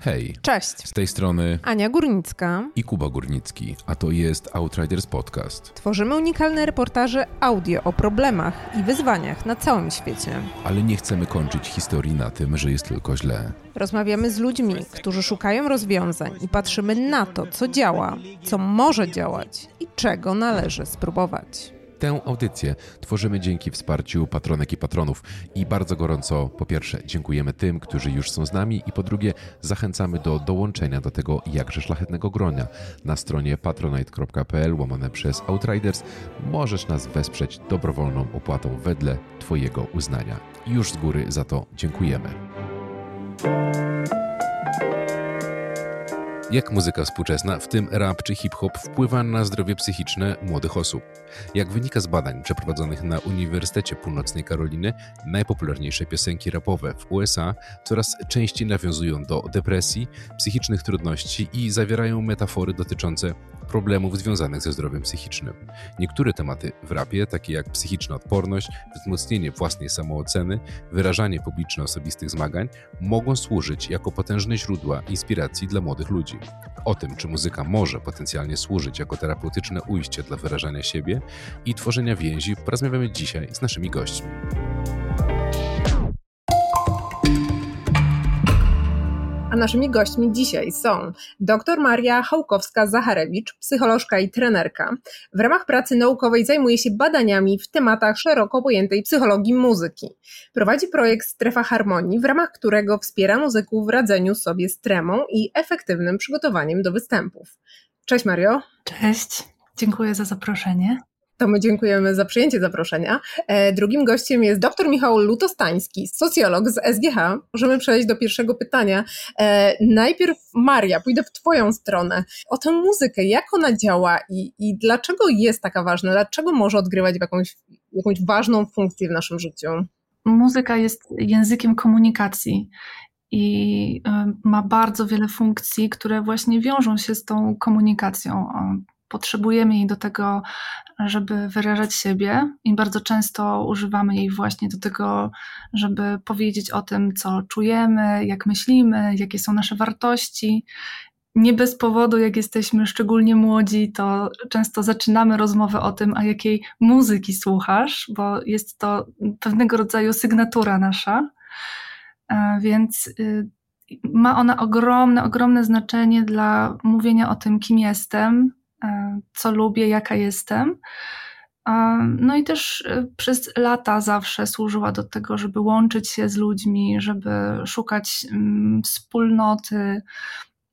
Hej. Cześć. Z tej strony Ania Górnicka i Kuba Górnicki, a to jest Outriders Podcast. Tworzymy unikalne reportaże audio o problemach i wyzwaniach na całym świecie. Ale nie chcemy kończyć historii na tym, że jest tylko źle. Rozmawiamy z ludźmi, którzy szukają rozwiązań i patrzymy na to, co działa, co może działać i czego należy spróbować. Tę audycję tworzymy dzięki wsparciu patronek i patronów i bardzo gorąco po pierwsze dziękujemy tym, którzy już są z nami i po drugie zachęcamy do dołączenia do tego jakże szlachetnego gronia. Na stronie patronite.pl łamane przez Outriders możesz nas wesprzeć dobrowolną opłatą wedle Twojego uznania. Już z góry za to dziękujemy. Jak muzyka współczesna, w tym rap czy hip-hop, wpływa na zdrowie psychiczne młodych osób? Jak wynika z badań przeprowadzonych na Uniwersytecie Północnej Karoliny, najpopularniejsze piosenki rapowe w USA coraz częściej nawiązują do depresji, psychicznych trudności i zawierają metafory dotyczące problemów związanych ze zdrowiem psychicznym. Niektóre tematy w rapie, takie jak psychiczna odporność, wzmocnienie własnej samooceny, wyrażanie publiczne osobistych zmagań, mogą służyć jako potężne źródła inspiracji dla młodych ludzi. O tym, czy muzyka może potencjalnie służyć jako terapeutyczne ujście dla wyrażania siebie i tworzenia więzi, porozmawiamy dzisiaj z naszymi gośćmi. A naszymi gośćmi dzisiaj są dr Maria Hałkowska-Zacharewicz, psycholożka i trenerka. W ramach pracy naukowej zajmuje się badaniami w tematach szeroko pojętej psychologii muzyki. Prowadzi projekt Strefa Harmonii, w ramach którego wspiera muzyków w radzeniu sobie z tremą i efektywnym przygotowaniem do występów. Cześć Mario. Cześć, dziękuję za zaproszenie. To my dziękujemy za przyjęcie zaproszenia. E, drugim gościem jest dr Michał Lutostański, socjolog z SGH. Możemy przejść do pierwszego pytania. E, najpierw Maria, pójdę w Twoją stronę. O tę muzykę, jak ona działa i, i dlaczego jest taka ważna? Dlaczego może odgrywać jakąś, jakąś ważną funkcję w naszym życiu? Muzyka jest językiem komunikacji i e, ma bardzo wiele funkcji, które właśnie wiążą się z tą komunikacją potrzebujemy jej do tego, żeby wyrażać siebie i bardzo często używamy jej właśnie do tego, żeby powiedzieć o tym, co czujemy, jak myślimy, jakie są nasze wartości. Nie bez powodu, jak jesteśmy szczególnie młodzi, to często zaczynamy rozmowę o tym, a jakiej muzyki słuchasz, bo jest to pewnego rodzaju sygnatura nasza. E, więc y, ma ona ogromne, ogromne znaczenie dla mówienia o tym, kim jestem, co lubię, jaka jestem. E, no i też e, przez lata zawsze służyła do tego, żeby łączyć się z ludźmi, żeby szukać mm, wspólnoty,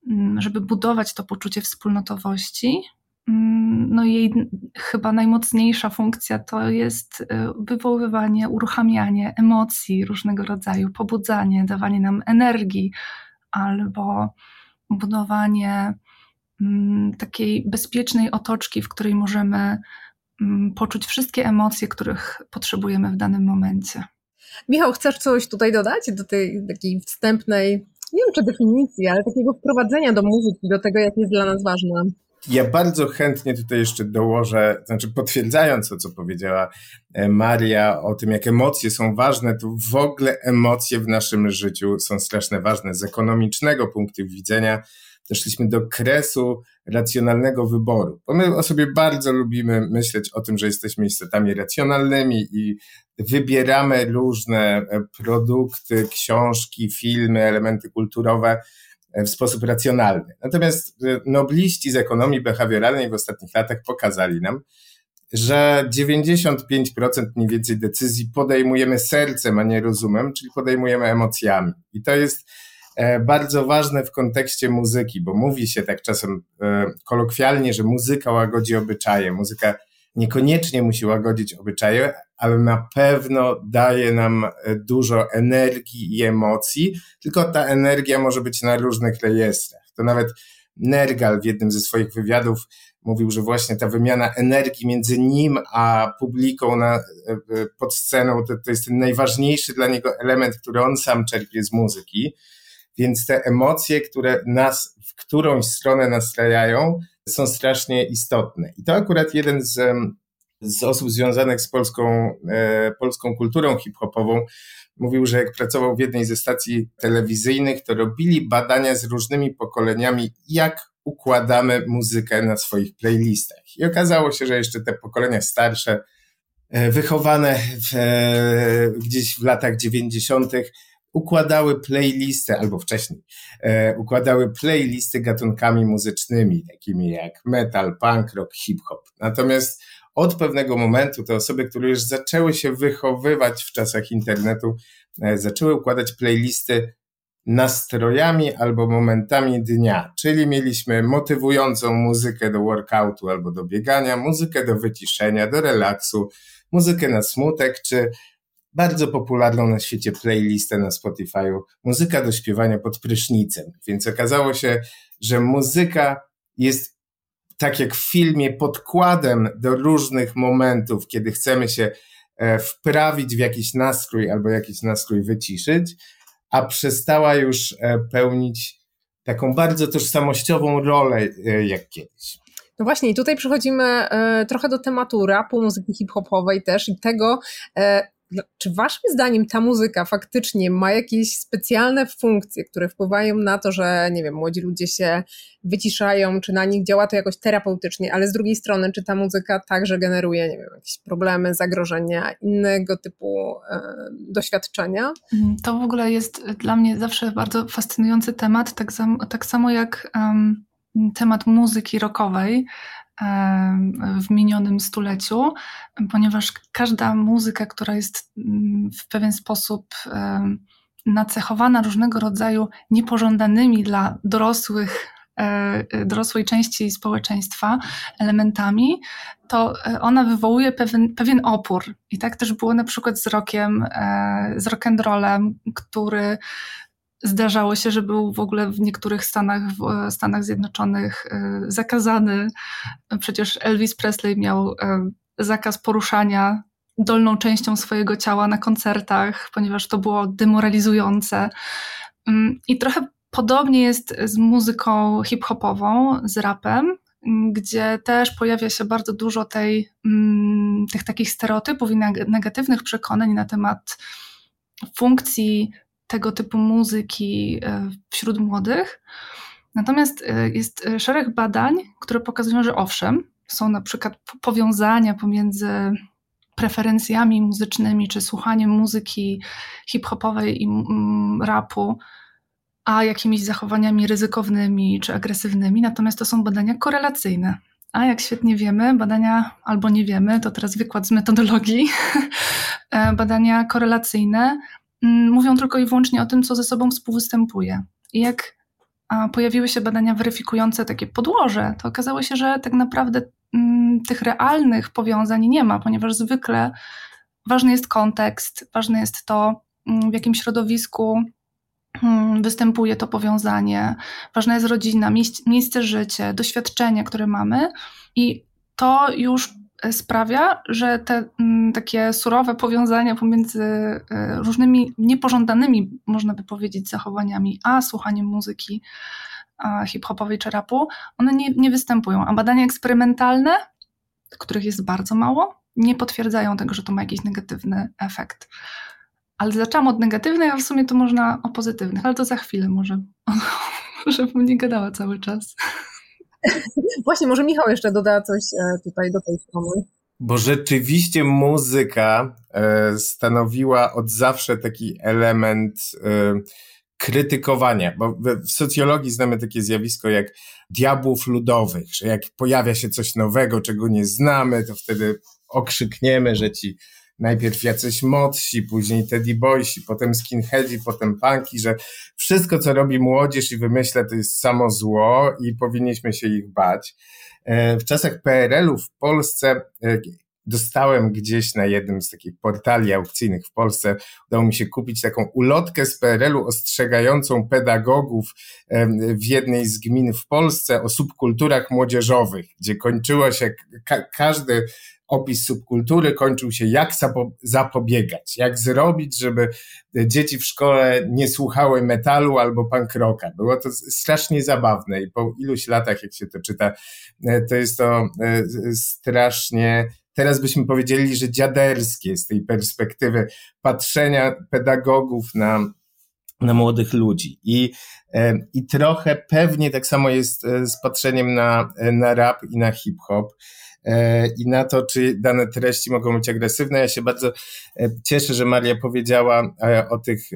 mm, żeby budować to poczucie wspólnotowości. Mm, no i jej chyba najmocniejsza funkcja to jest wywoływanie, uruchamianie emocji różnego rodzaju, pobudzanie, dawanie nam energii albo budowanie takiej bezpiecznej otoczki, w której możemy mm, poczuć wszystkie emocje, których potrzebujemy w danym momencie. Michał, chcesz coś tutaj dodać do tej takiej wstępnej, nie wiem czy definicji, ale takiego wprowadzenia do muzyki, do tego, jak jest dla nas ważna? Ja bardzo chętnie tutaj jeszcze dołożę, znaczy potwierdzając to, co powiedziała e, Maria o tym, jak emocje są ważne, to w ogóle emocje w naszym życiu są strasznie ważne z ekonomicznego punktu widzenia doszliśmy do kresu racjonalnego wyboru. Bo my o sobie bardzo lubimy myśleć o tym, że jesteśmy istotami racjonalnymi i wybieramy różne e, produkty, książki, filmy, elementy kulturowe e, w sposób racjonalny. Natomiast e, nobliści z ekonomii behawioralnej w ostatnich latach pokazali nam, że 95% mniej więcej decyzji podejmujemy sercem, a nie rozumem, czyli podejmujemy emocjami. I to jest bardzo ważne w kontekście muzyki, bo mówi się tak czasem e, kolokwialnie, że muzyka łagodzi obyczaje. Muzyka niekoniecznie musi łagodzić obyczaje, ale na pewno daje nam e, dużo energii i emocji, tylko ta energia może być na różnych rejestrach. To nawet Nergal w jednym ze swoich wywiadów mówił, że właśnie ta wymiana energii między nim a publiką na, pod sceną to, to jest ten najważniejszy dla niego element, który on sam czerpie z muzyki. Więc te emocje, które nas w którąś stronę nastrajają, są strasznie istotne. I to akurat jeden z, z osób związanych z polską, e, polską kulturą hip-hopową mówił, że jak pracował w jednej ze stacji telewizyjnych, to robili badania z różnymi pokoleniami, jak układamy muzykę na swoich playlistach. I okazało się, że jeszcze te pokolenia starsze, e, wychowane w, e, gdzieś w latach 90., układały playlisty, albo wcześniej, e, układały playlisty gatunkami muzycznymi, takimi jak metal, punk, rock, hip-hop. Natomiast od pewnego momentu te osoby, które już zaczęły się wychowywać w czasach internetu, e, zaczęły układać playlisty nastrojami albo momentami dnia, czyli mieliśmy motywującą muzykę do workoutu albo do biegania, muzykę do wyciszenia, do relaksu, muzykę na smutek, czy bardzo popularną na świecie playlistę na Spotify'u, muzyka do śpiewania pod prysznicem. Więc okazało się, że muzyka jest tak jak w filmie podkładem do różnych momentów, kiedy chcemy się e, wprawić w jakiś nastrój albo jakiś nastrój wyciszyć, a przestała już e, pełnić taką bardzo tożsamościową rolę e, jak kiedyś. No właśnie, i tutaj przechodzimy trochę do tematu rapu, muzyki hip-hopowej też i tego, czy waszym zdaniem ta muzyka faktycznie ma jakieś specjalne funkcje, które wpływają na to, że nie wiem, młodzi ludzie się wyciszają, czy na nich działa to jakoś terapeutycznie, ale z drugiej strony, czy ta muzyka także generuje, nie wiem, jakieś problemy, zagrożenia, innego typu e, doświadczenia? Mm, to w ogóle jest dla mnie zawsze bardzo fascynujący temat, tak, sam, tak samo jak um, temat muzyki rockowej w minionym stuleciu, ponieważ każda muzyka, która jest mm, w pewien sposób nacechowana różnego rodzaju niepożądanymi dla dorosłych e, dorosłej części społeczeństwa elementami, to e, ona wywołuje pewien, pewien opór. I tak też było na przykład z rockiem, e, z rock'n'rollem, który Zdarzało się, że był w ogóle w niektórych Stanach, w Stanach Zjednoczonych e, zakazany. Przecież Elvis Presley miał e, zakaz poruszania dolną częścią swojego ciała na koncertach, ponieważ to było demoralizujące. Mm, I trochę podobnie jest z muzyką hip-hopową, z rapem, gdzie też pojawia się bardzo dużo tej, mm, tych takich stereotypów i negatywnych przekonań na temat funkcji tego typu muzyki e, wśród młodych. Natomiast e, jest e, szereg badań, które pokazują, że owszem, są na przykład powiązania pomiędzy preferencjami muzycznymi, czy słuchaniem muzyki hip-hopowej i rapu, a jakimiś zachowaniami ryzykownymi czy agresywnymi. Natomiast to są badania korelacyjne. A jak świetnie wiemy, badania albo nie wiemy, to teraz wykład z metodologii, badania korelacyjne mówią tylko i wyłącznie o tym, co ze sobą współwystępuje. I jak pojawiły się badania weryfikujące takie podłoże, to okazało się, że tak naprawdę mm, tych realnych powiązań nie ma, ponieważ zwykle ważny jest kontekst, ważne jest to, mm, w jakim środowisku występuje to powiązanie, ważna jest rodzina, miejsce życie, doświadczenie, które mamy i to już sprawia, że te mm, takie surowe powiązania pomiędzy y, różnymi niepożądanymi, można by powiedzieć, zachowaniami, a słuchaniem muzyki hip-hopowej czy rapu, one nie, nie występują. A badania eksperymentalne, których jest bardzo mało, nie potwierdzają tego, że to ma jakiś negatywny efekt. Ale zaczęłam od negatywnych, a w sumie to można o pozytywnych, ale to za chwilę może, żebym nie gadała cały czas. Właśnie, może Michał jeszcze doda coś e, tutaj do tej strony. Bo rzeczywiście muzyka e, stanowiła od zawsze taki element e, krytykowania, bo w socjologii znamy takie zjawisko jak diabłów ludowych, że jak pojawia się coś nowego, czego nie znamy, to wtedy okrzykniemy, że ci najpierw jacyś modsi, później Teddy Boysi, potem skinheadzi, potem punki, że wszystko, co robi młodzież i wymyśla, to jest samo zło i powinniśmy się ich bać. E, w czasach PRL-u w Polsce e, dostałem gdzieś na jednym z takich portali aukcyjnych w Polsce, udało mi się kupić taką ulotkę z PRL-u ostrzegającą pedagogów w jednej z gmin w Polsce o subkulturach młodzieżowych, gdzie kończyło się ka każdy opis subkultury kończył się, jak zapobiegać, jak zrobić, żeby dzieci w szkole nie słuchały metalu albo punk rocka. Było to strasznie zabawne i po iluś latach, jak się to czyta, e, to jest to e, strasznie teraz byśmy powiedzieli, że dziaderskie z tej perspektywy patrzenia pedagogów na, na młodych ludzi. I, I trochę pewnie tak samo jest z patrzeniem na, na rap i na hip-hop. E, i na to, czy dane treści mogą być agresywne. Ja się bardzo e, cieszę, że Maria powiedziała e, o tych,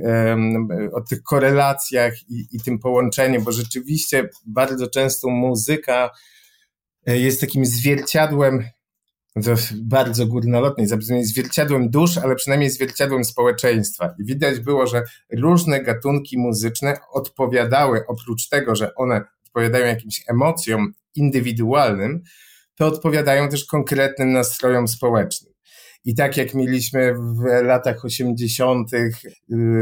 o tych korelacjach i, i tym połączeniu, bo rzeczywiście bardzo często muzyka jest takim zwierciadłem to bardzo górnolotnie, zabrzmienie zwierciadłem dusz, ale przynajmniej zwierciadłem społeczeństwa. I widać było, że różne gatunki muzyczne odpowiadały, oprócz tego, że one odpowiadają jakimś emocjom indywidualnym, to odpowiadają też konkretnym nastrojom społecznym. I tak jak mieliśmy w latach 80. Y,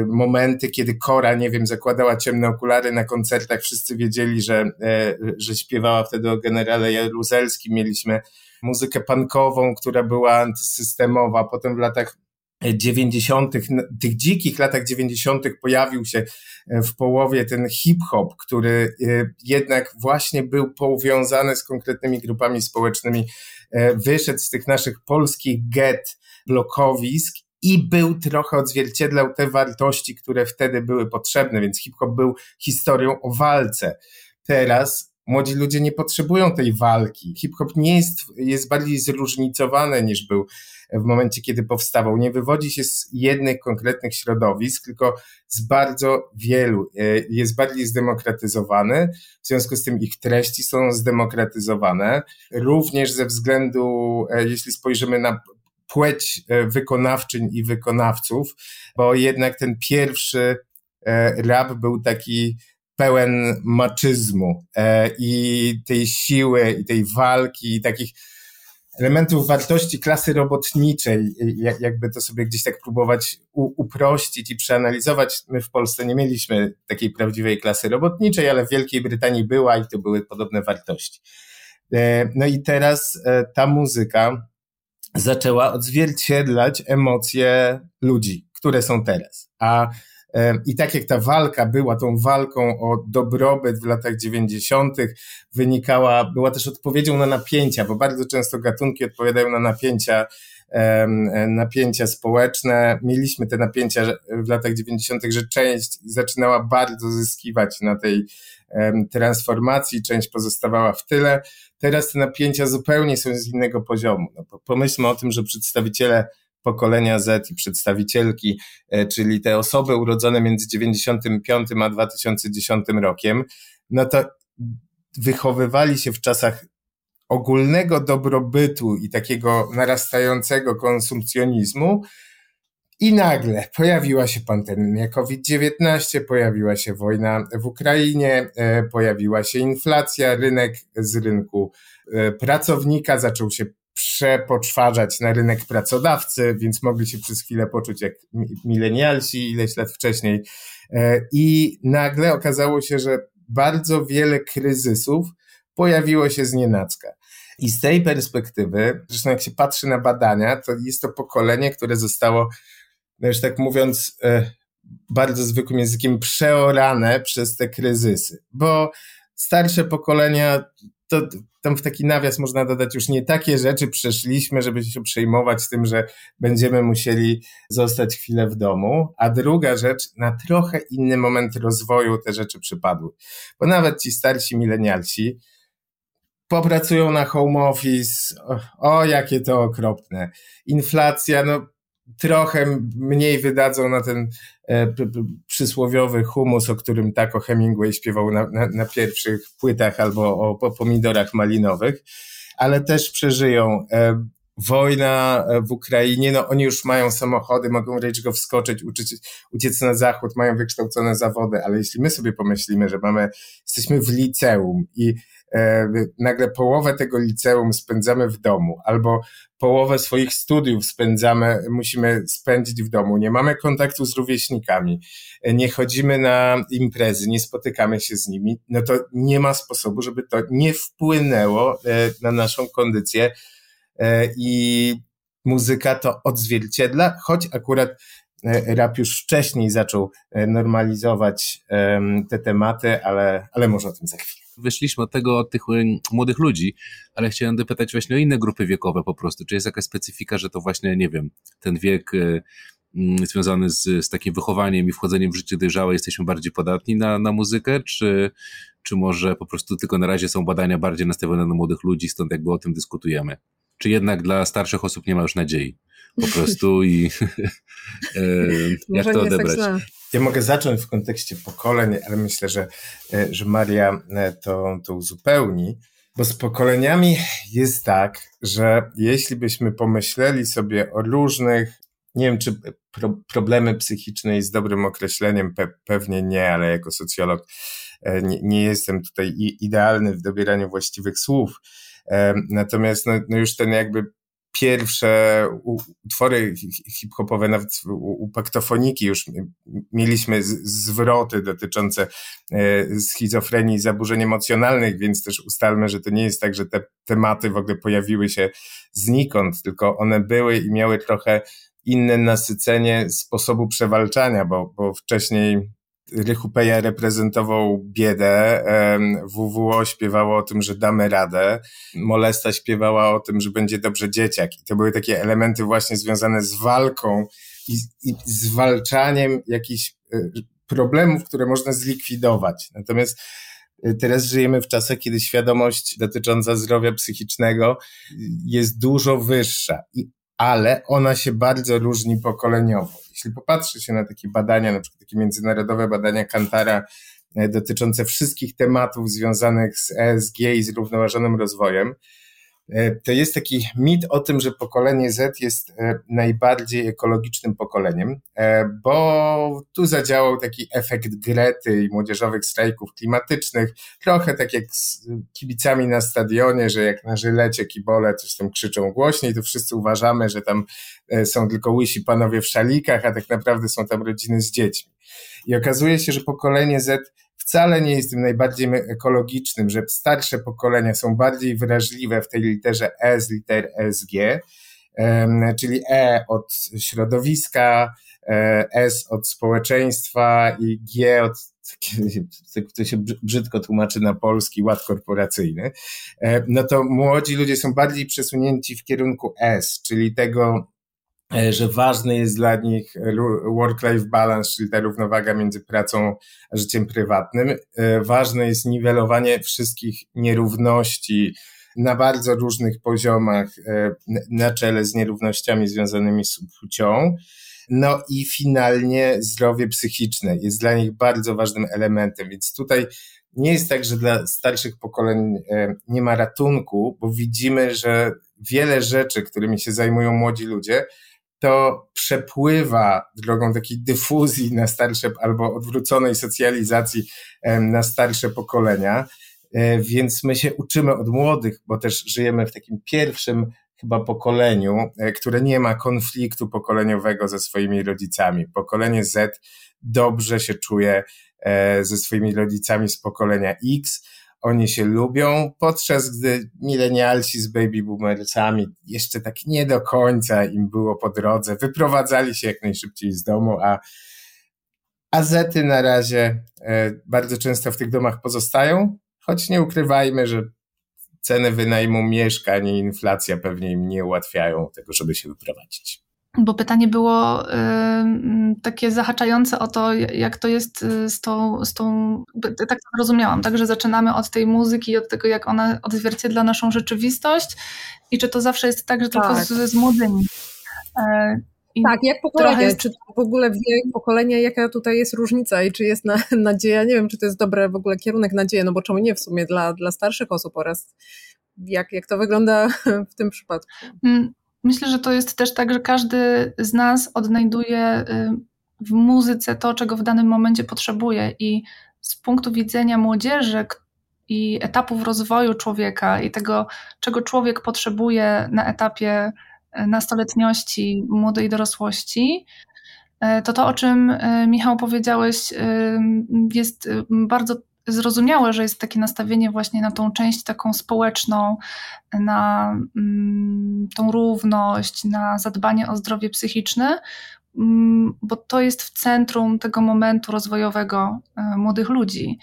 momenty, kiedy Kora, nie wiem, zakładała ciemne okulary na koncertach, wszyscy wiedzieli, że, e, że śpiewała wtedy o generale Jaruzelskim. Mieliśmy muzykę punkową, która była antysystemowa. Potem w latach 90., tych dzikich latach 90. pojawił się e, w połowie ten hip-hop, który e, jednak właśnie był powiązany z konkretnymi grupami społecznymi, e, wyszedł z tych naszych polskich get, blokowisk i był trochę odzwierciedlał te wartości, które wtedy były potrzebne, więc hip-hop był historią o walce. Teraz młodzi ludzie nie potrzebują tej walki. Hip-hop nie jest, jest bardziej zróżnicowany niż był w momencie, kiedy powstawał. Nie wywodzi się z jednych konkretnych środowisk, tylko z bardzo wielu. E, jest bardziej zdemokratyzowany, w związku z tym ich treści są zdemokratyzowane. Również ze względu, e, jeśli spojrzymy na płeć e, wykonawczyń i wykonawców, bo jednak ten pierwszy rap był taki pełen maczyzmu i tej siły, i tej walki, i takich elementów wartości klasy robotniczej, jak, jakby to sobie gdzieś tak próbować u, uprościć i przeanalizować. My w Polsce nie mieliśmy takiej prawdziwej klasy robotniczej, ale w Wielkiej Brytanii była i to były podobne wartości. E, no i teraz e, ta muzyka zaczęła odzwierciedlać emocje ludzi, które są teraz. A i tak jak ta walka była tą walką o dobrobyt w latach 90., wynikała, była też odpowiedzią na napięcia, bo bardzo często gatunki odpowiadają na napięcia napięcia społeczne. Mieliśmy te napięcia w latach 90., że część zaczynała bardzo zyskiwać na tej transformacji, część pozostawała w tyle. Teraz te napięcia zupełnie są z innego poziomu. No, pomyślmy o tym, że przedstawiciele pokolenia Z i przedstawicielki, e, czyli te osoby urodzone między 95 a 2010 rokiem, no to wychowywali się w czasach ogólnego dobrobytu i takiego narastającego konsumpcjonizmu, i nagle pojawiła się pandemia COVID-19, pojawiła się wojna w Ukrainie, e, pojawiła się inflacja, rynek z rynku e, pracownika zaczął się przepoczwarzać na rynek pracodawcy, więc mogli się przez chwilę poczuć jak milenialsi ileś lat wcześniej. E, I nagle okazało się, że bardzo wiele kryzysów pojawiło się z nienacka. I z tej perspektywy, zresztą jak się patrzy na badania, to jest to pokolenie, które zostało, no już tak mówiąc, e, bardzo zwykłym językiem, przeorane przez te kryzysy. Bo starsze pokolenia to tam w taki nawias można dodać już nie takie rzeczy przeszliśmy, żeby się przejmować tym, że będziemy musieli zostać chwilę w domu. A druga rzecz, na trochę inny moment rozwoju te rzeczy przypadły. Bo nawet ci starsi milenialsi popracują na home office, o, o jakie to okropne. Inflacja, no trochę mniej wydadzą na ten e, przysłowiowy humus, o którym tako Hemingway śpiewał na, na, na pierwszych płytach albo o, o, pomidorach malinowych, ale też przeżyją. E, wojna e, w Ukrainie, no oni już mają samochody, mogą go wskoczyć, uczyć, uciec na zachód, mają wykształcone zawody, ale jeśli my sobie pomyślimy, że mamy, jesteśmy w liceum i nagle połowę tego liceum spędzamy w domu, albo połowę swoich studiów spędzamy, musimy spędzić w domu, nie mamy kontaktu z rówieśnikami, e, nie chodzimy na imprezy, nie spotykamy się z nimi, no to nie ma sposobu, żeby to nie wpłynęło e, na naszą kondycję e, i muzyka to odzwierciedla, choć akurat rap już wcześniej zaczął normalizować te tematy, ale, ale może o tym za chwilę wyszliśmy od tego, od tych młodych ludzi, ale chciałem dopytać właśnie o inne grupy wiekowe po prostu. Czy jest jakaś specyfika, że to właśnie, nie wiem, ten wiek Mm, związany z, z takim wychowaniem i wchodzeniem w życie dojrzałe jesteśmy bardziej podatni na, na muzykę, czy, czy może po prostu tylko na razie są badania bardziej nastawione na młodych ludzi, stąd jakby o tym dyskutujemy? Czy jednak dla starszych osób nie ma już nadziei? Po prostu i e, jak to tak odebrać? Tak ja mogę zacząć w kontekście pokoleń, ale myślę, że, e, że Maria e, to, to uzupełni. Bo z pokoleniami jest tak, że jeśli byśmy pomyśleli sobie o różnych nie wiem, czy pro, problemy psychiczne jest dobrym określeniem, pe, pewnie nie, ale jako socjolog e, nie, nie jestem tutaj idealny w dobieraniu właściwych słów. Natomiast no, no już ten jakby pierwsze utwory hip-hopowe, nawet u paktofoniki już mieliśmy zwroty dotyczące e, schizofrenii i zaburzeń emocjonalnych, więc też ustalmy, że to nie jest tak, że te tematy w ogóle pojawiły się znikąd, tylko one były i miały trochę inne nasycenie sposobu przewalczania, bo, bo wcześniej Rychu Peja reprezentował biedę, WWO śpiewało o tym, że damy radę, Molesta śpiewała o tym, że będzie dobrze dzieciak i to były takie elementy właśnie związane z walką i, i zwalczaniem jakichś e, problemów, które można zlikwidować. Natomiast e, Teraz żyjemy w czasach, kiedy świadomość dotycząca zdrowia psychicznego jest dużo wyższa ale ona się bardzo różni pokoleniowo. Jeśli popatrzy się na takie badania, na przykład takie międzynarodowe badania Kantara e, dotyczące wszystkich tematów związanych z ESG i zrównoważonym rozwojem, to jest taki mit o tym, że pokolenie Z jest e, najbardziej ekologicznym pokoleniem, e, bo tu zadziałał taki efekt Grety i młodzieżowych strajków klimatycznych, trochę tak jak z kibicami na stadionie, że jak na żylecie kibole coś tam krzyczą głośniej, to wszyscy uważamy, że tam są tylko łysi panowie w szalikach, a tak naprawdę są tam rodziny z dziećmi. I okazuje się, że pokolenie Z wcale nie jest tym najbardziej ekologicznym, że starsze pokolenia są bardziej wrażliwe w tej literze E z liter ESG, czyli E od środowiska, e, S od społeczeństwa i G od to się brzydko tłumaczy na polski ład korporacyjny, e, no to młodzi ludzie są bardziej przesunięci w kierunku S, czyli tego że ważny jest dla nich work-life balance, czyli ta równowaga między pracą a życiem prywatnym. E, ważne jest niwelowanie wszystkich nierówności na bardzo różnych poziomach, e, na czele z nierównościami związanymi z płcią. No i finalnie zdrowie psychiczne jest dla nich bardzo ważnym elementem, więc tutaj nie jest tak, że dla starszych pokoleń nie ma ratunku, bo widzimy, że wiele rzeczy, którymi się zajmują młodzi ludzie, to przepływa drogą takiej dyfuzji na starsze albo odwróconej socjalizacji na starsze pokolenia. E, więc my się uczymy od młodych, bo też żyjemy w takim pierwszym chyba pokoleniu, e, które nie ma konfliktu pokoleniowego ze swoimi rodzicami. Pokolenie Z dobrze się czuje e, ze swoimi rodzicami z pokolenia X oni się lubią, podczas gdy milenialsi z baby boomersami jeszcze tak nie do końca im było po drodze, wyprowadzali się jak najszybciej z domu, a azety na razie e, bardzo często w tych domach pozostają, choć nie ukrywajmy, że ceny wynajmu mieszkań i inflacja pewnie im nie ułatwiają tego, żeby się wyprowadzić bo pytanie było takie zahaczające o to, jak to jest y, z tą, z tą tak to rozumiałam, tak, że zaczynamy od tej muzyki i od tego, jak ona odzwierciedla naszą rzeczywistość i czy to zawsze jest tak, że tak. tylko z, z młodymi. E, i tak, jak pokolenie, jest... czy w ogóle wie pokolenia, jaka tutaj jest różnica i czy jest na, nadzieja, nie wiem, czy to jest dobry w ogóle kierunek nadzieji, no bo czemu nie w sumie dla, dla starszych osób oraz jak, jak to wygląda w tym przypadku? Myślę, że to jest też tak, że każdy z nas odnajduje y, w muzyce to, czego w danym momencie potrzebuje. I z punktu widzenia młodzieży i etapów rozwoju człowieka i tego, czego człowiek potrzebuje na etapie y, nastoletniości, młodej dorosłości, y, to to, o czym Michał powiedziałeś, jest bardzo zrozumiałe, że jest takie nastawienie właśnie na tą część taką społeczną, na mm, tą równość, na zadbanie o zdrowie psychiczne, mm, bo to jest w centrum tego momentu rozwojowego e, młodych ludzi,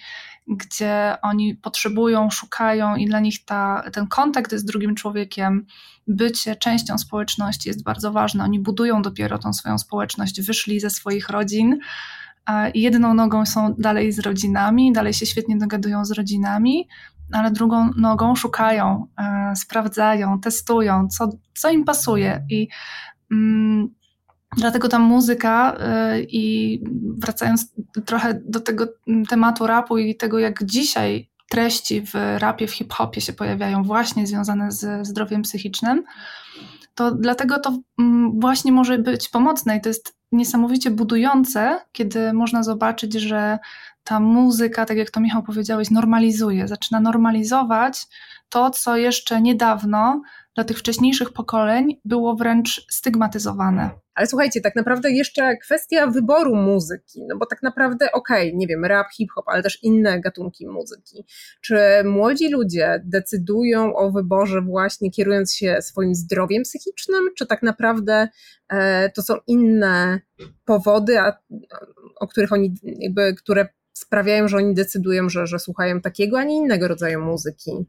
gdzie oni potrzebują, szukają i dla nich ta, ten kontakt z drugim człowiekiem, bycie częścią społeczności jest bardzo ważne. Oni budują dopiero tą swoją społeczność, wyszli ze swoich rodzin jedną nogą są dalej z rodzinami, dalej się świetnie dogadują z rodzinami, ale drugą nogą szukają, e, sprawdzają, testują, co, co im pasuje. I mm, dlatego ta muzyka e, i wracając trochę do tego tematu rapu i tego, jak dzisiaj treści w rapie, w hip-hopie się pojawiają właśnie związane ze zdrowiem psychicznym, to dlatego to mm, właśnie może być pomocne i to jest niesamowicie budujące, kiedy można zobaczyć, że ta muzyka, tak jak to Michał powiedziałeś, normalizuje, zaczyna normalizować to, co jeszcze niedawno dla tych wcześniejszych pokoleń było wręcz stygmatyzowane. Ale słuchajcie, tak naprawdę jeszcze kwestia wyboru muzyki, no bo tak naprawdę okej, okay, nie wiem, rap, hip-hop, ale też inne gatunki muzyki. Czy młodzi ludzie decydują o wyborze właśnie kierując się swoim zdrowiem psychicznym, czy tak naprawdę e, to są inne powody, a, o których oni jakby, które sprawiają, że oni decydują, że, że słuchają takiego, a nie innego rodzaju muzyki?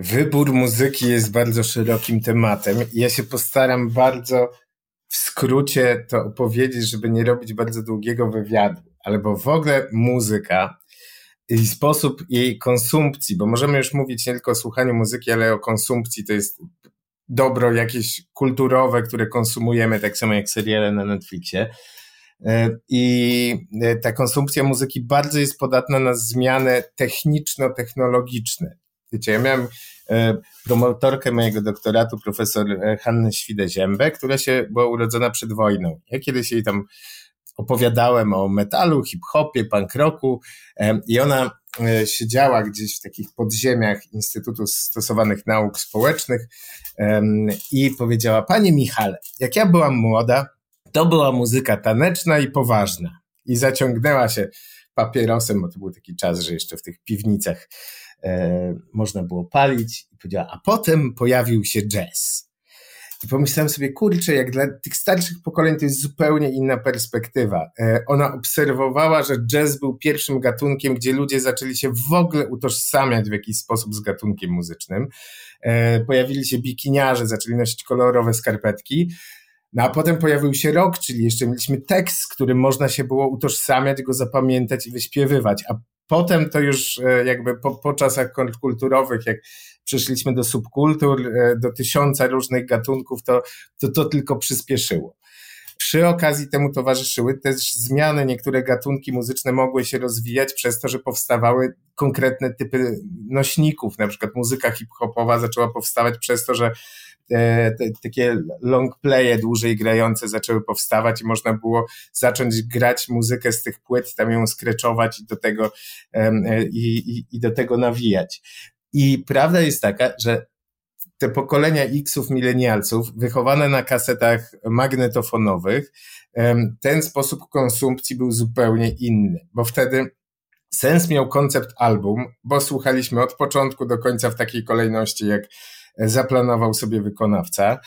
Wybór muzyki jest bardzo szerokim tematem. Ja się postaram bardzo w skrócie to opowiedzieć, żeby nie robić bardzo długiego wywiadu, albo w ogóle muzyka i sposób jej konsumpcji, bo możemy już mówić nie tylko o słuchaniu muzyki, ale o konsumpcji, to jest dobro jakieś kulturowe, które konsumujemy, tak samo jak seriale na Netflixie. E, I e, ta konsumpcja muzyki bardzo jest podatna na zmiany techniczno-technologiczne. Wiecie, ja miałem e, promotorkę mojego doktoratu, profesor Hannę Świdę-Ziębę, która się była urodzona przed wojną. Ja kiedyś jej tam opowiadałem o metalu, hip-hopie, punk rocku i ona siedziała gdzieś w takich podziemiach Instytutu Stosowanych Nauk Społecznych i powiedziała, panie Michale, jak ja byłam młoda, to była muzyka taneczna i poważna. I zaciągnęła się papierosem, bo to był taki czas, że jeszcze w tych piwnicach e, można było palić. I powiedziała, a potem pojawił się jazz. I pomyślałem sobie, kurczę, jak dla tych starszych pokoleń to jest zupełnie inna perspektywa. E, ona obserwowała, że jazz był pierwszym gatunkiem, gdzie ludzie zaczęli się w ogóle utożsamiać w jakiś sposób z gatunkiem muzycznym. E, pojawili się bikiniarze, zaczęli nosić kolorowe skarpetki. No a potem pojawił się rok, czyli jeszcze mieliśmy tekst, z którym można się było utożsamiać, go zapamiętać i wyśpiewywać. A potem to już e, jakby po, po czasach kulturowych, jak przeszliśmy do subkultur, e, do tysiąca różnych gatunków, to, to to tylko przyspieszyło. Przy okazji temu towarzyszyły też zmiany. Niektóre gatunki muzyczne mogły się rozwijać przez to, że powstawały konkretne typy nośników. Na przykład muzyka hip-hopowa zaczęła powstawać przez to, że te, te, takie long playe dłużej grające zaczęły powstawać i można było zacząć grać muzykę z tych płyt, tam ją skreczować i do tego, e, i, i, i do tego nawijać. I prawda jest taka, że te pokolenia X-ów, milenialców, wychowane na kasetach magnetofonowych, ten sposób konsumpcji był zupełnie inny, bo wtedy sens miał koncept album, bo słuchaliśmy od początku do końca w takiej kolejności, jak zaplanował sobie wykonawca.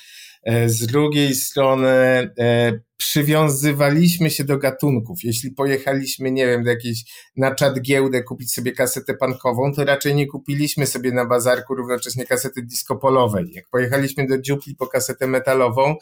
E, z drugiej strony e, przywiązywaliśmy się do gatunków. Jeśli pojechaliśmy, nie wiem, do jakiejś na czat giełdę kupić sobie kasetę pankową, to raczej nie kupiliśmy sobie na bazarku równocześnie kasety diskopolowej. Jak pojechaliśmy do dziupli po kasetę metalową,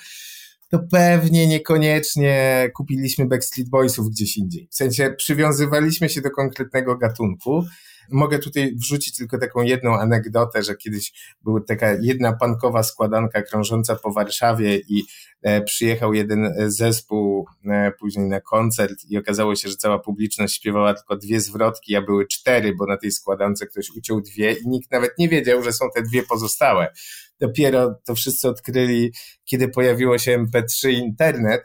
to pewnie niekoniecznie kupiliśmy Backstreet Boysów gdzieś indziej. W sensie przywiązywaliśmy się do konkretnego gatunku. Mogę tutaj wrzucić tylko taką jedną anegdotę, że kiedyś była taka jedna pankowa składanka krążąca po Warszawie i e, przyjechał jeden zespół e, później na koncert i okazało się, że cała publiczność śpiewała tylko dwie zwrotki, a były cztery, bo na tej składance ktoś uciął dwie i nikt nawet nie wiedział, że są te dwie pozostałe. Dopiero to wszyscy odkryli, kiedy pojawiło się MP3 internet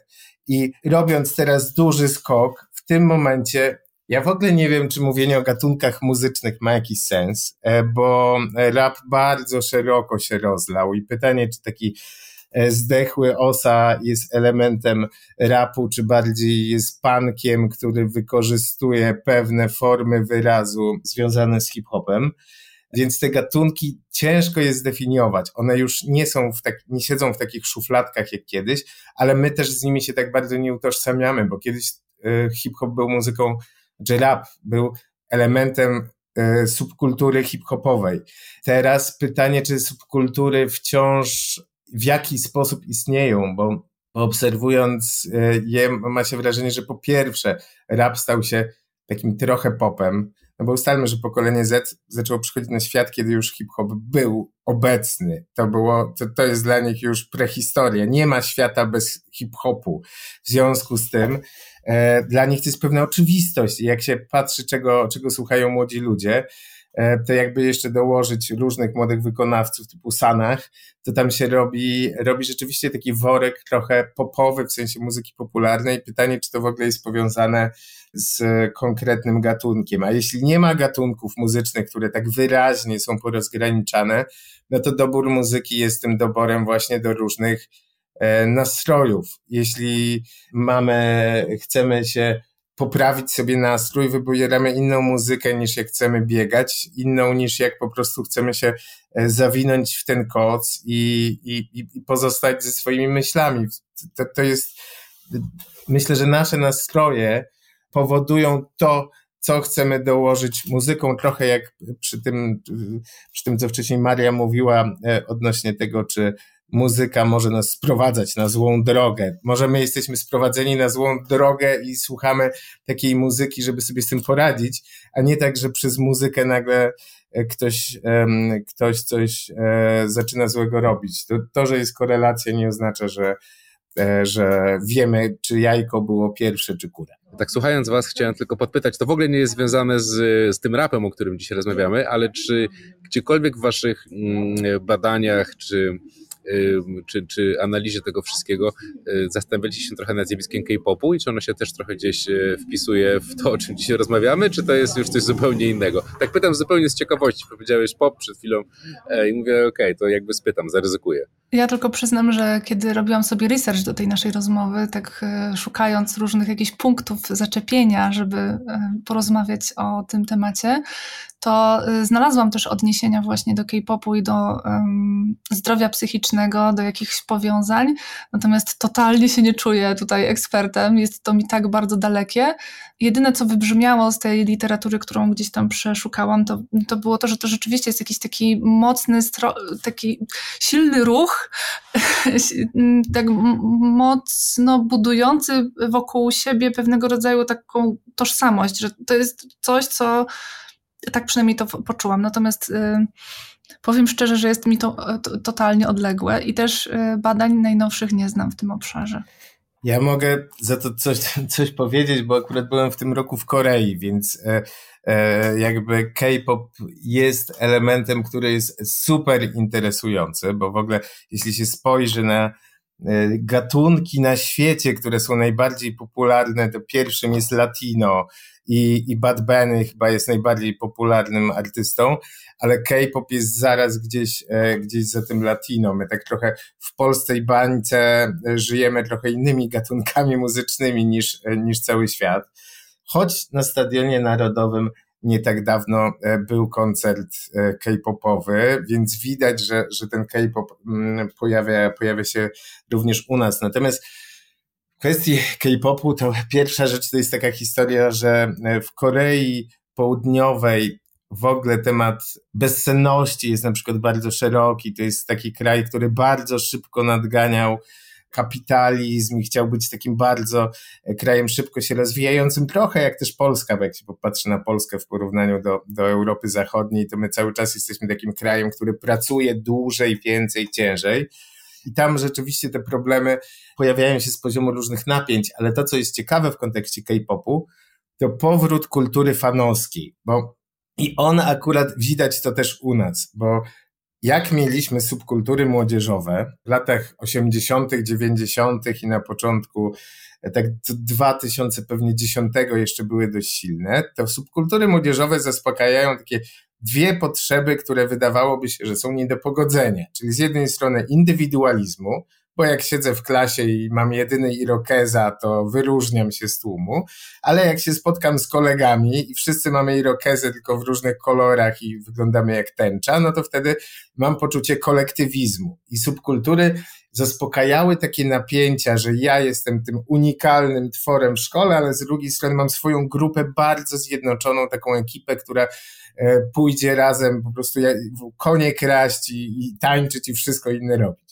i robiąc teraz duży skok, w tym momencie ja w ogóle nie wiem, czy mówienie o gatunkach muzycznych ma jakiś sens, e, bo rap bardzo szeroko się rozlał i pytanie, czy taki e, zdechły osa jest elementem rapu, czy bardziej jest punkiem, który wykorzystuje pewne formy wyrazu związane z hip-hopem. Więc te gatunki ciężko jest zdefiniować. One już nie są w tak, nie siedzą w takich szufladkach jak kiedyś, ale my też z nimi się tak bardzo nie utożsamiamy, bo kiedyś hip-hop był muzyką, czy rap był elementem y, subkultury hip-hopowej. Teraz pytanie, czy subkultury wciąż w jaki sposób istnieją, bo obserwując y, je, ma się wrażenie, że po pierwsze rap stał się takim trochę popem, no bo ustalmy, że pokolenie Z zaczęło przychodzić na świat, kiedy już hip-hop był obecny. To było, to, to jest dla nich już prehistoria. Nie ma świata bez hip-hopu. W związku z tym e, dla nich to jest pewna oczywistość. Jak się patrzy, czego, czego słuchają młodzi ludzie, to jakby jeszcze dołożyć różnych młodych wykonawców typu Sanach, to tam się robi, robi rzeczywiście taki worek trochę popowy w sensie muzyki popularnej. Pytanie, czy to w ogóle jest powiązane z konkretnym gatunkiem. A jeśli nie ma gatunków muzycznych, które tak wyraźnie są porozgraniczane, no to dobór muzyki jest tym doborem właśnie do różnych e, nastrojów. Jeśli mamy, chcemy się poprawić sobie nastrój, wybieramy inną muzykę niż jak chcemy biegać, inną niż jak po prostu chcemy się e, zawinąć w ten koc i, i, i pozostać ze swoimi myślami. To, to jest, myślę, że nasze nastroje powodują to, co chcemy dołożyć muzyką, trochę jak przy tym, przy tym, co wcześniej Maria mówiła e, odnośnie tego, czy muzyka może nas sprowadzać na złą drogę. Może my jesteśmy sprowadzeni na złą drogę i słuchamy takiej muzyki, żeby sobie z tym poradzić, a nie tak, że przez muzykę nagle e, ktoś, ktoś coś e, zaczyna złego robić. To, to, że jest korelacja nie oznacza, że, że wiemy, czy jajko było pierwsze, czy kura. Tak słuchając was chciałem tylko podpytać, to w ogóle nie jest związane z, z tym rapem, o którym dzisiaj rozmawiamy, ale czy gdziekolwiek w waszych mm, badaniach, czy czy, czy analizie tego wszystkiego y, zastanawialiście się trochę nad zjawiskiem K-popu i czy ono się też trochę gdzieś y, wpisuje w to, o czym dzisiaj rozmawiamy, czy to jest już coś zupełnie innego? Tak pytam zupełnie z ciekawości. Powiedziałeś pop przed chwilą e, i mówię, okej, okay, to jakby spytam, zaryzykuję. Ja tylko przyznam, że kiedy robiłam sobie research do tej naszej rozmowy, tak e, szukając różnych jakichś punktów zaczepienia, żeby e, porozmawiać o tym temacie, to y, znalazłam też odniesienia właśnie do K-popu i do um, zdrowia psychicznego, do jakichś powiązań, natomiast totalnie się nie czuję tutaj ekspertem, jest to mi tak bardzo dalekie. Jedyne, co wybrzmiało z tej literatury, którą gdzieś tam przeszukałam, to, to było to, że to rzeczywiście jest jakiś taki mocny, taki silny ruch, tak mocno budujący wokół siebie pewnego rodzaju taką tożsamość, że to jest coś, co tak przynajmniej to poczułam. Natomiast y, powiem szczerze, że jest mi to, to totalnie odległe i też y, badań najnowszych nie znam w tym obszarze. Ja mogę za to coś, coś powiedzieć, bo akurat byłem w tym roku w Korei, więc e, e, jakby K-pop jest elementem, który jest super interesujący, bo w ogóle jeśli się spojrzy na e, gatunki na świecie, które są najbardziej popularne, to pierwszym jest latino, i, i Bad Bunny chyba jest najbardziej popularnym artystą, ale K-pop jest zaraz gdzieś, e, gdzieś za tym latino. My tak trochę w polskiej bańce e, żyjemy trochę innymi gatunkami muzycznymi niż, e, niż cały świat. Choć na Stadionie Narodowym nie tak dawno był koncert K-popowy, więc widać, że, że ten K-pop mm, pojawia, pojawia się również u nas. Natomiast kwestii K-popu to pierwsza rzecz to jest taka historia, że e, w Korei Południowej w ogóle temat bezsenności jest na przykład bardzo szeroki. To jest taki kraj, który bardzo szybko nadganiał kapitalizm i chciał być takim bardzo e, krajem szybko się rozwijającym, trochę jak też Polska, bo jak się popatrzy na Polskę w porównaniu do, do Europy Zachodniej, to my cały czas jesteśmy takim krajem, który pracuje dłużej, więcej, ciężej. I tam rzeczywiście te problemy pojawiają się z poziomu różnych napięć, ale to, co jest ciekawe w kontekście K-popu, to powrót kultury fanowskiej, bo i on akurat widać to też u nas, bo jak mieliśmy subkultury młodzieżowe w latach 80., 90. i na początku e, tak 2000 pewnie 10 jeszcze były dość silne, to subkultury młodzieżowe zaspokajają takie dwie potrzeby, które wydawałoby się, że są nie do pogodzenia. Czyli z jednej strony indywidualizmu, bo jak siedzę w klasie i mam jedyny irokeza, to wyróżniam się z tłumu, ale jak się spotkam z kolegami i wszyscy mamy irokezę tylko w różnych kolorach i wyglądamy jak tęcza, no to wtedy mam poczucie kolektywizmu i subkultury zaspokajały takie napięcia, że ja jestem tym unikalnym tworem w szkole, ale z drugiej strony mam swoją grupę bardzo zjednoczoną, taką ekipę, która e, pójdzie razem po prostu konie kraść i, i tańczyć i wszystko inne robić.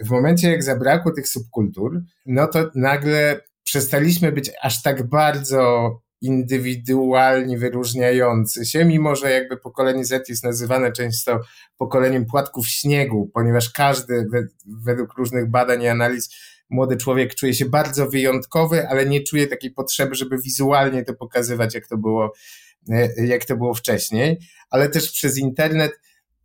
W momencie, jak zabrakło tych subkultur, no to nagle przestaliśmy być aż tak bardzo indywidualni, wyróżniający się, mimo że jakby pokolenie Z jest nazywane często pokoleniem płatków śniegu, ponieważ każdy według różnych badań i analiz młody człowiek czuje się bardzo wyjątkowy, ale nie czuje takiej potrzeby, żeby wizualnie to pokazywać, jak to było, e, jak to było wcześniej, ale też przez internet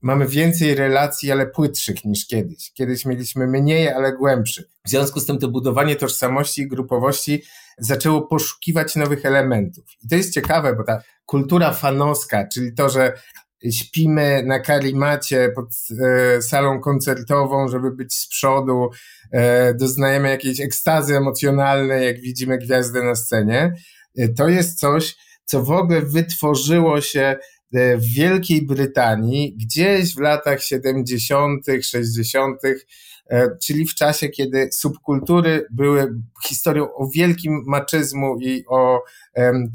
mamy więcej relacji, ale płytszych niż kiedyś. Kiedyś mieliśmy mniej, ale głębszych. W związku z tym to budowanie tożsamości i grupowości zaczęło poszukiwać nowych elementów. I to jest ciekawe, bo ta kultura fanowska, czyli to, że śpimy na karimacie pod e, salą koncertową, żeby być z przodu, e, doznajemy jakiejś ekstazy emocjonalnej, jak widzimy gwiazdę na scenie. E, to jest coś, co w ogóle wytworzyło się w Wielkiej Brytanii, gdzieś w latach 70., 60., e, czyli w czasie, kiedy subkultury były historią o wielkim maczyzmu i o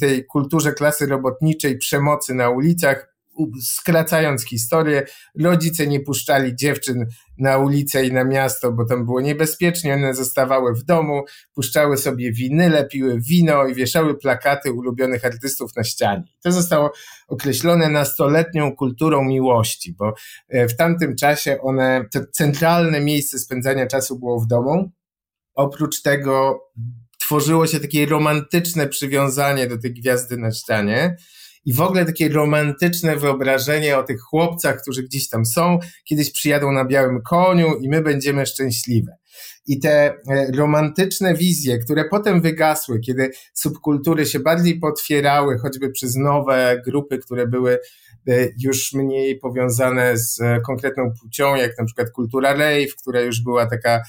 tej kulturze klasy robotniczej, przemocy na ulicach, skracając historię, rodzice nie puszczali dziewczyn na ulicę i na miasto, bo tam było niebezpiecznie, one zostawały w domu, puszczały sobie winyle, piły wino i wieszały plakaty ulubionych artystów na ścianie. To zostało określone nastoletnią kulturą miłości, bo e, w tamtym czasie one, to centralne miejsce spędzania czasu było w domu. Oprócz tego tworzyło się takie romantyczne przywiązanie do tej gwiazdy na ścianie i w ogóle takie romantyczne wyobrażenie o tych chłopcach, którzy gdzieś tam są, kiedyś przyjadą na białym koniu i my będziemy szczęśliwe. I te e, romantyczne wizje, które potem wygasły, kiedy subkultury się bardziej potwierały, choćby przez nowe grupy, które były e, już mniej powiązane z e, konkretną płcią, jak na przykład kultura rave, która już była taka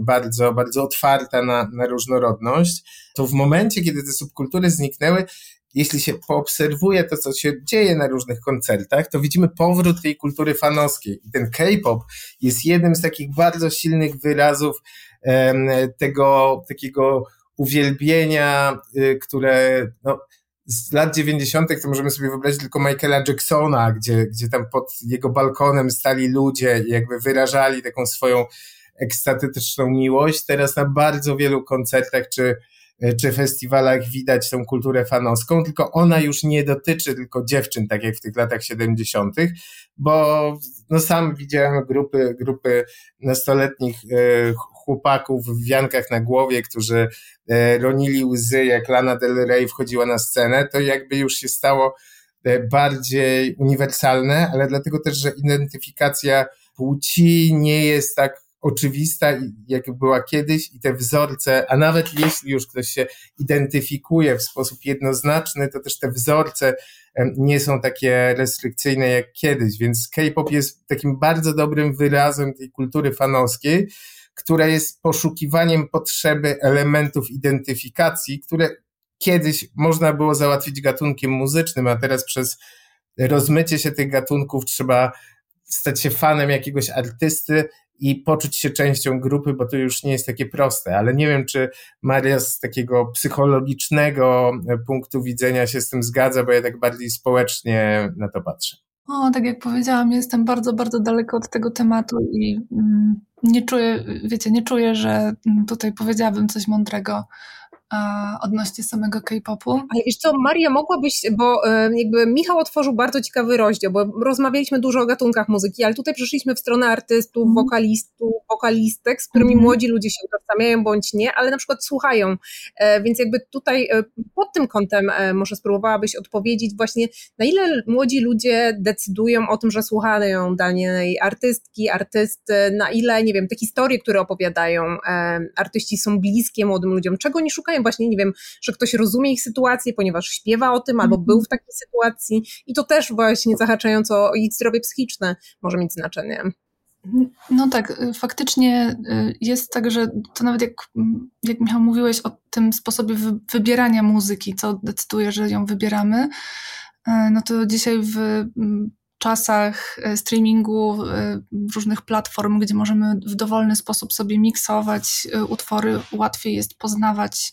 bardzo, bardzo otwarta na, na różnorodność, to w momencie, kiedy te subkultury zniknęły, jeśli się poobserwuje to, co się dzieje na różnych koncertach, to widzimy powrót tej kultury fanowskiej. I ten K-pop jest jednym z takich bardzo silnych wyrazów tego takiego uwielbienia, y, które no, z lat 90. to możemy sobie wyobrazić tylko Michaela Jacksona, gdzie, gdzie tam pod jego balkonem stali ludzie i jakby wyrażali taką swoją ekstatyczną miłość. Teraz na bardzo wielu koncertach czy czy festiwalach widać tą kulturę fanowską, tylko ona już nie dotyczy tylko dziewczyn, tak jak w tych latach 70., bo no sam widziałem grupy, grupy nastoletnich e, chłopaków w wiankach na głowie, którzy e, ronili łzy, jak Lana Del Rey wchodziła na scenę, to jakby już się stało bardziej uniwersalne, ale dlatego też, że identyfikacja płci nie jest tak oczywista, jak była kiedyś i te wzorce, a nawet jeśli już ktoś się identyfikuje w sposób jednoznaczny, to też te wzorce nie są takie restrykcyjne jak kiedyś, więc K-pop jest takim bardzo dobrym wyrazem tej kultury fanowskiej, która jest poszukiwaniem potrzeby elementów identyfikacji, które kiedyś można było załatwić gatunkiem muzycznym, a teraz przez rozmycie się tych gatunków trzeba stać się fanem jakiegoś artysty i poczuć się częścią grupy, bo to już nie jest takie proste. Ale nie wiem, czy Maria z takiego psychologicznego punktu widzenia się z tym zgadza, bo ja tak bardziej społecznie na to patrzę. O, tak jak powiedziałam, jestem bardzo, bardzo daleko od tego tematu i mm, nie czuję, wiecie, nie czuję, że tutaj powiedziałabym coś mądrego odnośnie samego K-popu. Ale wiesz co, Maria, mogłabyś, bo e, jakby Michał otworzył bardzo ciekawy rozdział, bo rozmawialiśmy dużo o gatunkach muzyki, ale tutaj przeszliśmy w stronę artystów, mm. wokalistów, wokalistek, z którymi mm. młodzi ludzie się utożsamiają bądź nie, ale na przykład słuchają, e, więc jakby tutaj e, pod tym kątem może spróbowałabyś odpowiedzieć właśnie, na ile młodzi ludzie decydują o tym, że słuchają danej artystki, artysty, na ile, nie wiem, te historie, które opowiadają artyści są bliskie młodym ludziom, czego nie szukają właśnie, nie wiem, że ktoś rozumie ich sytuację, ponieważ śpiewa o tym albo był w takiej sytuacji i to też właśnie zahaczająco o ich zdrowie psychiczne może mieć znaczenie. No tak, y, faktycznie y, jest tak, że to nawet jak, jak Michał mówiłeś o tym sposobie wybierania muzyki, co decyduje, że ją wybieramy, y, no to dzisiaj w czasach streamingu, różnych platform, gdzie możemy w dowolny sposób sobie miksować utwory, łatwiej jest poznawać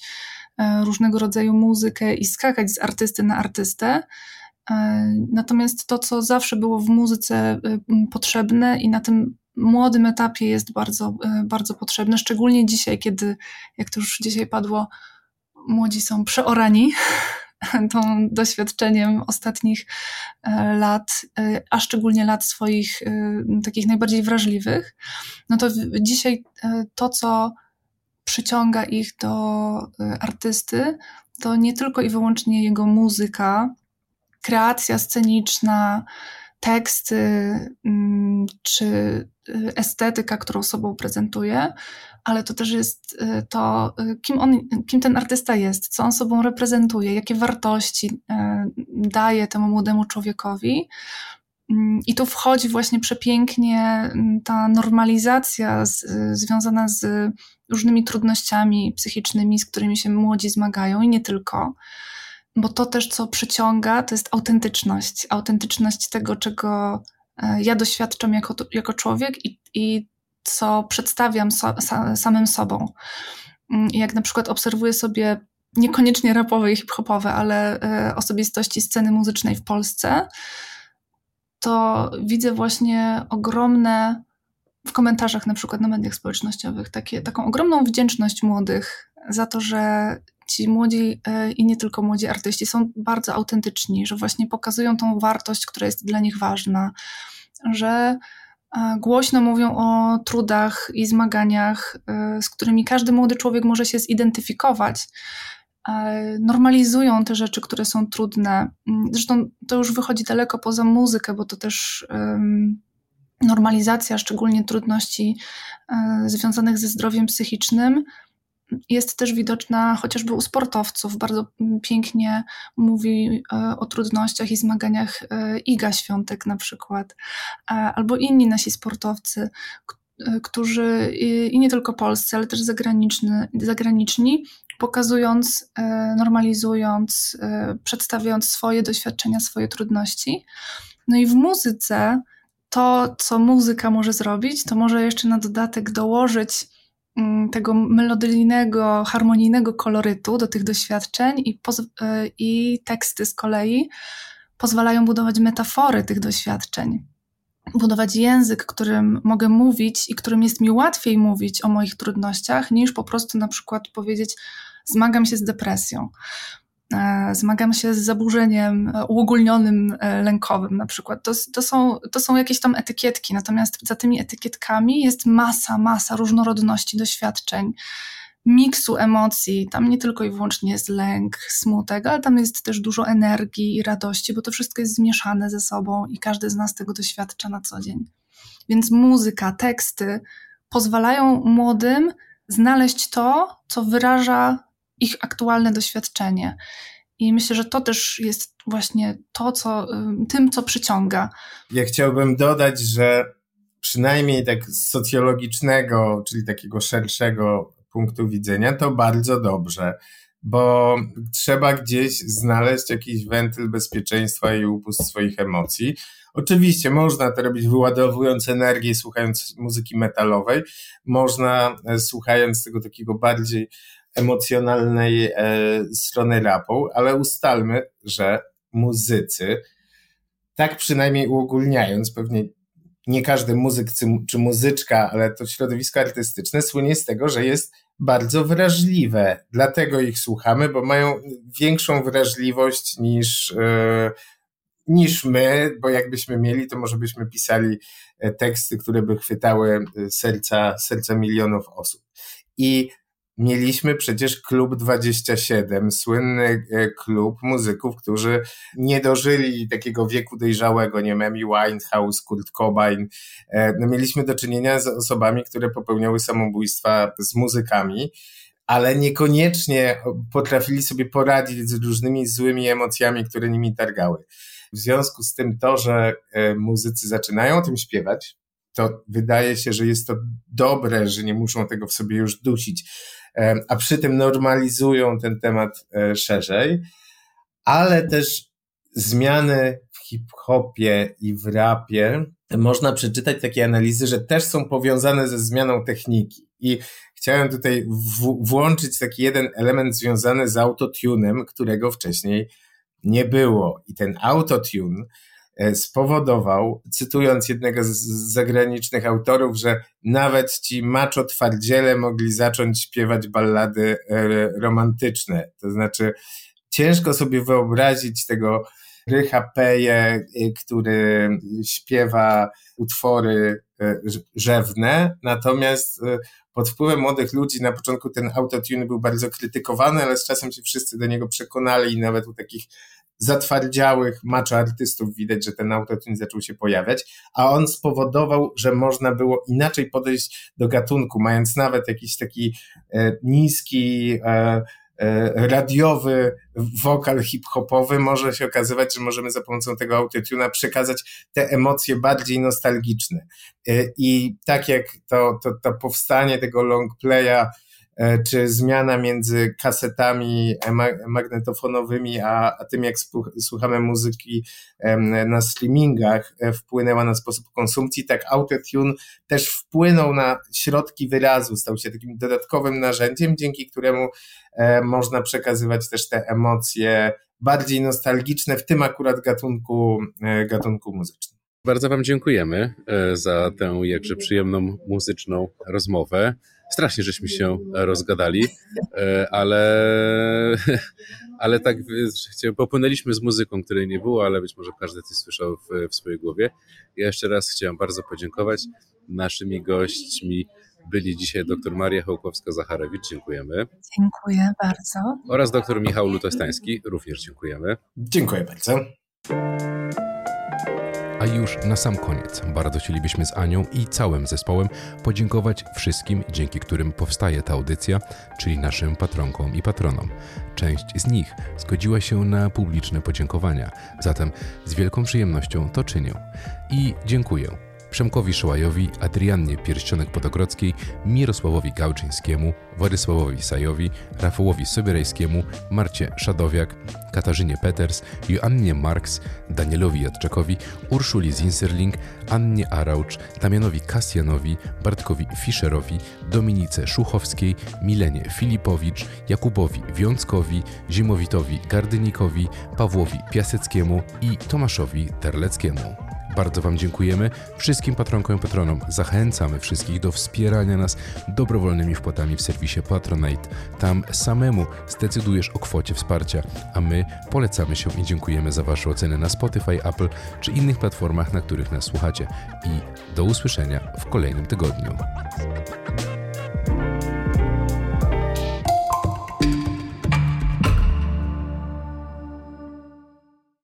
różnego rodzaju muzykę i skakać z artysty na artystę. Natomiast to, co zawsze było w muzyce potrzebne i na tym młodym etapie jest bardzo, e, bardzo potrzebne, szczególnie dzisiaj, kiedy, jak to już dzisiaj padło, młodzi są przeorani tą doświadczeniem ostatnich e, lat, e, a szczególnie lat swoich takich najbardziej wrażliwych, no to dzisiaj to, co przyciąga ich do artysty, to nie tylko i wyłącznie jego muzyka, kreacja sceniczna, teksty mm, czy y, estetyka, którą sobą prezentuje, ale to też jest y, to, y, kim, on, kim ten artysta jest, co on sobą reprezentuje, jakie wartości daje temu młodemu człowiekowi. Mm, I tu wchodzi właśnie przepięknie mm, ta normalizacja z, związana z różnymi trudnościami psychicznymi, z którymi się młodzi zmagają i nie tylko bo to też, co przyciąga, to jest autentyczność. Autentyczność tego, czego e, ja doświadczam jako, jako człowiek i, i co przedstawiam so, samym sobą. Mm, jak na przykład obserwuję sobie niekoniecznie rapowe i hip-hopowe, ale e, osobistości sceny muzycznej w Polsce, to widzę właśnie ogromne w komentarzach, na przykład na mediach społecznościowych, takie, taką ogromną wdzięczność młodych za to, że ci młodzi e, i nie tylko młodzi artyści są bardzo autentyczni, że właśnie pokazują tą wartość, która jest dla nich ważna, że e, głośno mówią o trudach i zmaganiach, e, z którymi każdy młody człowiek może się zidentyfikować. Normalizują te rzeczy, które są trudne. Mm, zresztą to już wychodzi daleko poza muzykę, bo to też normalizacja, szczególnie trudności związanych ze zdrowiem psychicznym, jest też widoczna chociażby u sportowców. Bardzo pięknie mówi e, o trudnościach i zmaganiach e, Iga Świątek na przykład, e, albo inni nasi sportowcy, którzy i nie tylko polscy, ale też zagraniczni, pokazując, normalizując, przedstawiając swoje doświadczenia, swoje trudności. No i w muzyce to, co muzyka może zrobić, to może jeszcze na dodatek dołożyć tego melodyjnego, harmonijnego kolorytu do tych doświadczeń i, e, i teksty z kolei pozwalają budować metafory tych doświadczeń, budować język, którym mogę mówić i którym jest mi łatwiej mówić o moich trudnościach, niż po prostu na przykład powiedzieć, zmagam się z depresją. E, zmagam się z zaburzeniem e, uogólnionym e, lękowym na przykład. To, to, są, to są jakieś tam etykietki, natomiast za tymi etykietkami jest masa, masa różnorodności doświadczeń, miksu emocji. Tam nie tylko i wyłącznie jest lęk, smutek, ale tam jest też dużo energii i radości, bo to wszystko jest zmieszane ze sobą i każdy z nas tego doświadcza na co dzień. Więc muzyka, teksty pozwalają młodym znaleźć to, co wyraża ich aktualne doświadczenie. I myślę, że to też jest właśnie to, co, tym, co przyciąga. Ja chciałbym dodać, że przynajmniej tak z socjologicznego, czyli takiego szerszego punktu widzenia, to bardzo dobrze, bo trzeba gdzieś znaleźć jakiś wentyl bezpieczeństwa i upust swoich emocji. Oczywiście można to robić wyładowując energię, słuchając muzyki metalowej, można e, słuchając tego takiego bardziej emocjonalnej e, strony rapu, ale ustalmy, że muzycy, tak przynajmniej uogólniając, pewnie nie każdy muzyk czy muzyczka, ale to środowisko artystyczne słynie z tego, że jest bardzo wrażliwe. Dlatego ich słuchamy, bo mają większą wrażliwość niż, e, niż my, bo jakbyśmy mieli, to może byśmy pisali e, teksty, które by chwytały serca, serca milionów osób. I Mieliśmy przecież Klub 27, słynny e, klub muzyków, którzy nie dożyli takiego wieku dojrzałego, nie Memi Winehouse, Kurt Cobain. E, no, mieliśmy do czynienia z osobami, które popełniały samobójstwa z muzykami ale niekoniecznie potrafili sobie poradzić z różnymi złymi emocjami, które nimi targały. W związku z tym to, że e, muzycy zaczynają o tym śpiewać, to wydaje się, że jest to dobre, że nie muszą tego w sobie już dusić, a przy tym normalizują ten temat e, szerzej, ale też zmiany w hip-hopie i w rapie można przeczytać takie analizy, że też są powiązane ze zmianą techniki. I chciałem tutaj w- włączyć taki jeden element związany z autotunem, którego wcześniej nie było. I ten autotune spowodował, cytując jednego z zagranicznych autorów, że nawet ci maczo twardziele mogli zacząć śpiewać ballady e, romantyczne. To znaczy, ciężko sobie wyobrazić tego Rycha Peje, y, który śpiewa utwory rzewne, natomiast pod wpływem młodych ludzi na początku ten autotune był bardzo krytykowany, ale z czasem się wszyscy do niego przekonali i nawet u takich zatwardziałych macho artystów widać, że ten autotune zaczął się pojawiać, a on spowodował, że można było inaczej podejść do gatunku, mając nawet jakiś taki e, niski e, E, radiowy wokal hip-hopowy może się okazywać, że możemy za pomocą tego autotuna przekazać te emocje bardziej nostalgiczne. E, I tak jak to, to, to powstanie tego long playa E, czy zmiana między kasetami magnetofonowymi, a, a tym, jak słuchamy muzyki na streamingach, e, wpłynęła na sposób konsumpcji, tak Autotune też wpłynął na środki wyrazu, stał się takim dodatkowym narzędziem, dzięki któremu e, można przekazywać też te emocje bardziej nostalgiczne w tym akurat gatunku, gatunku muzycznym. Bardzo Wam dziękujemy za tę jakże przyjemną muzyczną rozmowę. Strasznie żeśmy się rozgadali, e, ale, ale tak popłynęliśmy z muzyką, której nie było, ale być może każdy coś słyszał w, w swojej głowie. Ja jeszcze raz chciałem bardzo podziękować. Naszymi gośćmi byli dzisiaj dr Maria Hołkowska-Zacharewicz, dziękujemy. Dziękuję bardzo. Oraz dr Michał Lutostański, również dziękujemy. Dziękuję bardzo. A już na sam koniec bardzo chcielibyśmy z Anią i całym zespołem podziękować wszystkim, dzięki którym powstaje ta audycja, czyli naszym patronkom i patronom. Część z nich zgodziła się na publiczne podziękowania, zatem z wielką przyjemnością to czynię. I dziękuję Przemkowi Szołajowi, Adriannie Pierścionek-Podogrodzkiej, Mirosławowi Gałczyńskiemu, Władysławowi Sajowi, Rafałowi Sobierajskiemu, Marcie Szadowiak, Katarzynie Peters, Joannie Marks, Danielowi Jadczakowi, Urszuli Zinserling, Annie Araucz, Damianowi Kasjanowi, Bartkowi Fischerowi, Dominice Szuchowskiej, Milenie Filipowicz, Jakubowi Wiąckowi, Zimowitowi Gardynikowi, Pawłowi Piaseckiemu i Tomaszowi Terleckiemu. Bardzo Wam dziękujemy. Wszystkim patronkom i patronom zachęcamy wszystkich do wspierania nas dobrowolnymi wpłatami w serwisie Patronite. Tam samemu zdecydujesz o kwocie wsparcia, a my polecamy się i dziękujemy za Wasze oceny na Spotify, Apple czy innych platformach, na których nas słuchacie. I do usłyszenia w kolejnym tygodniu.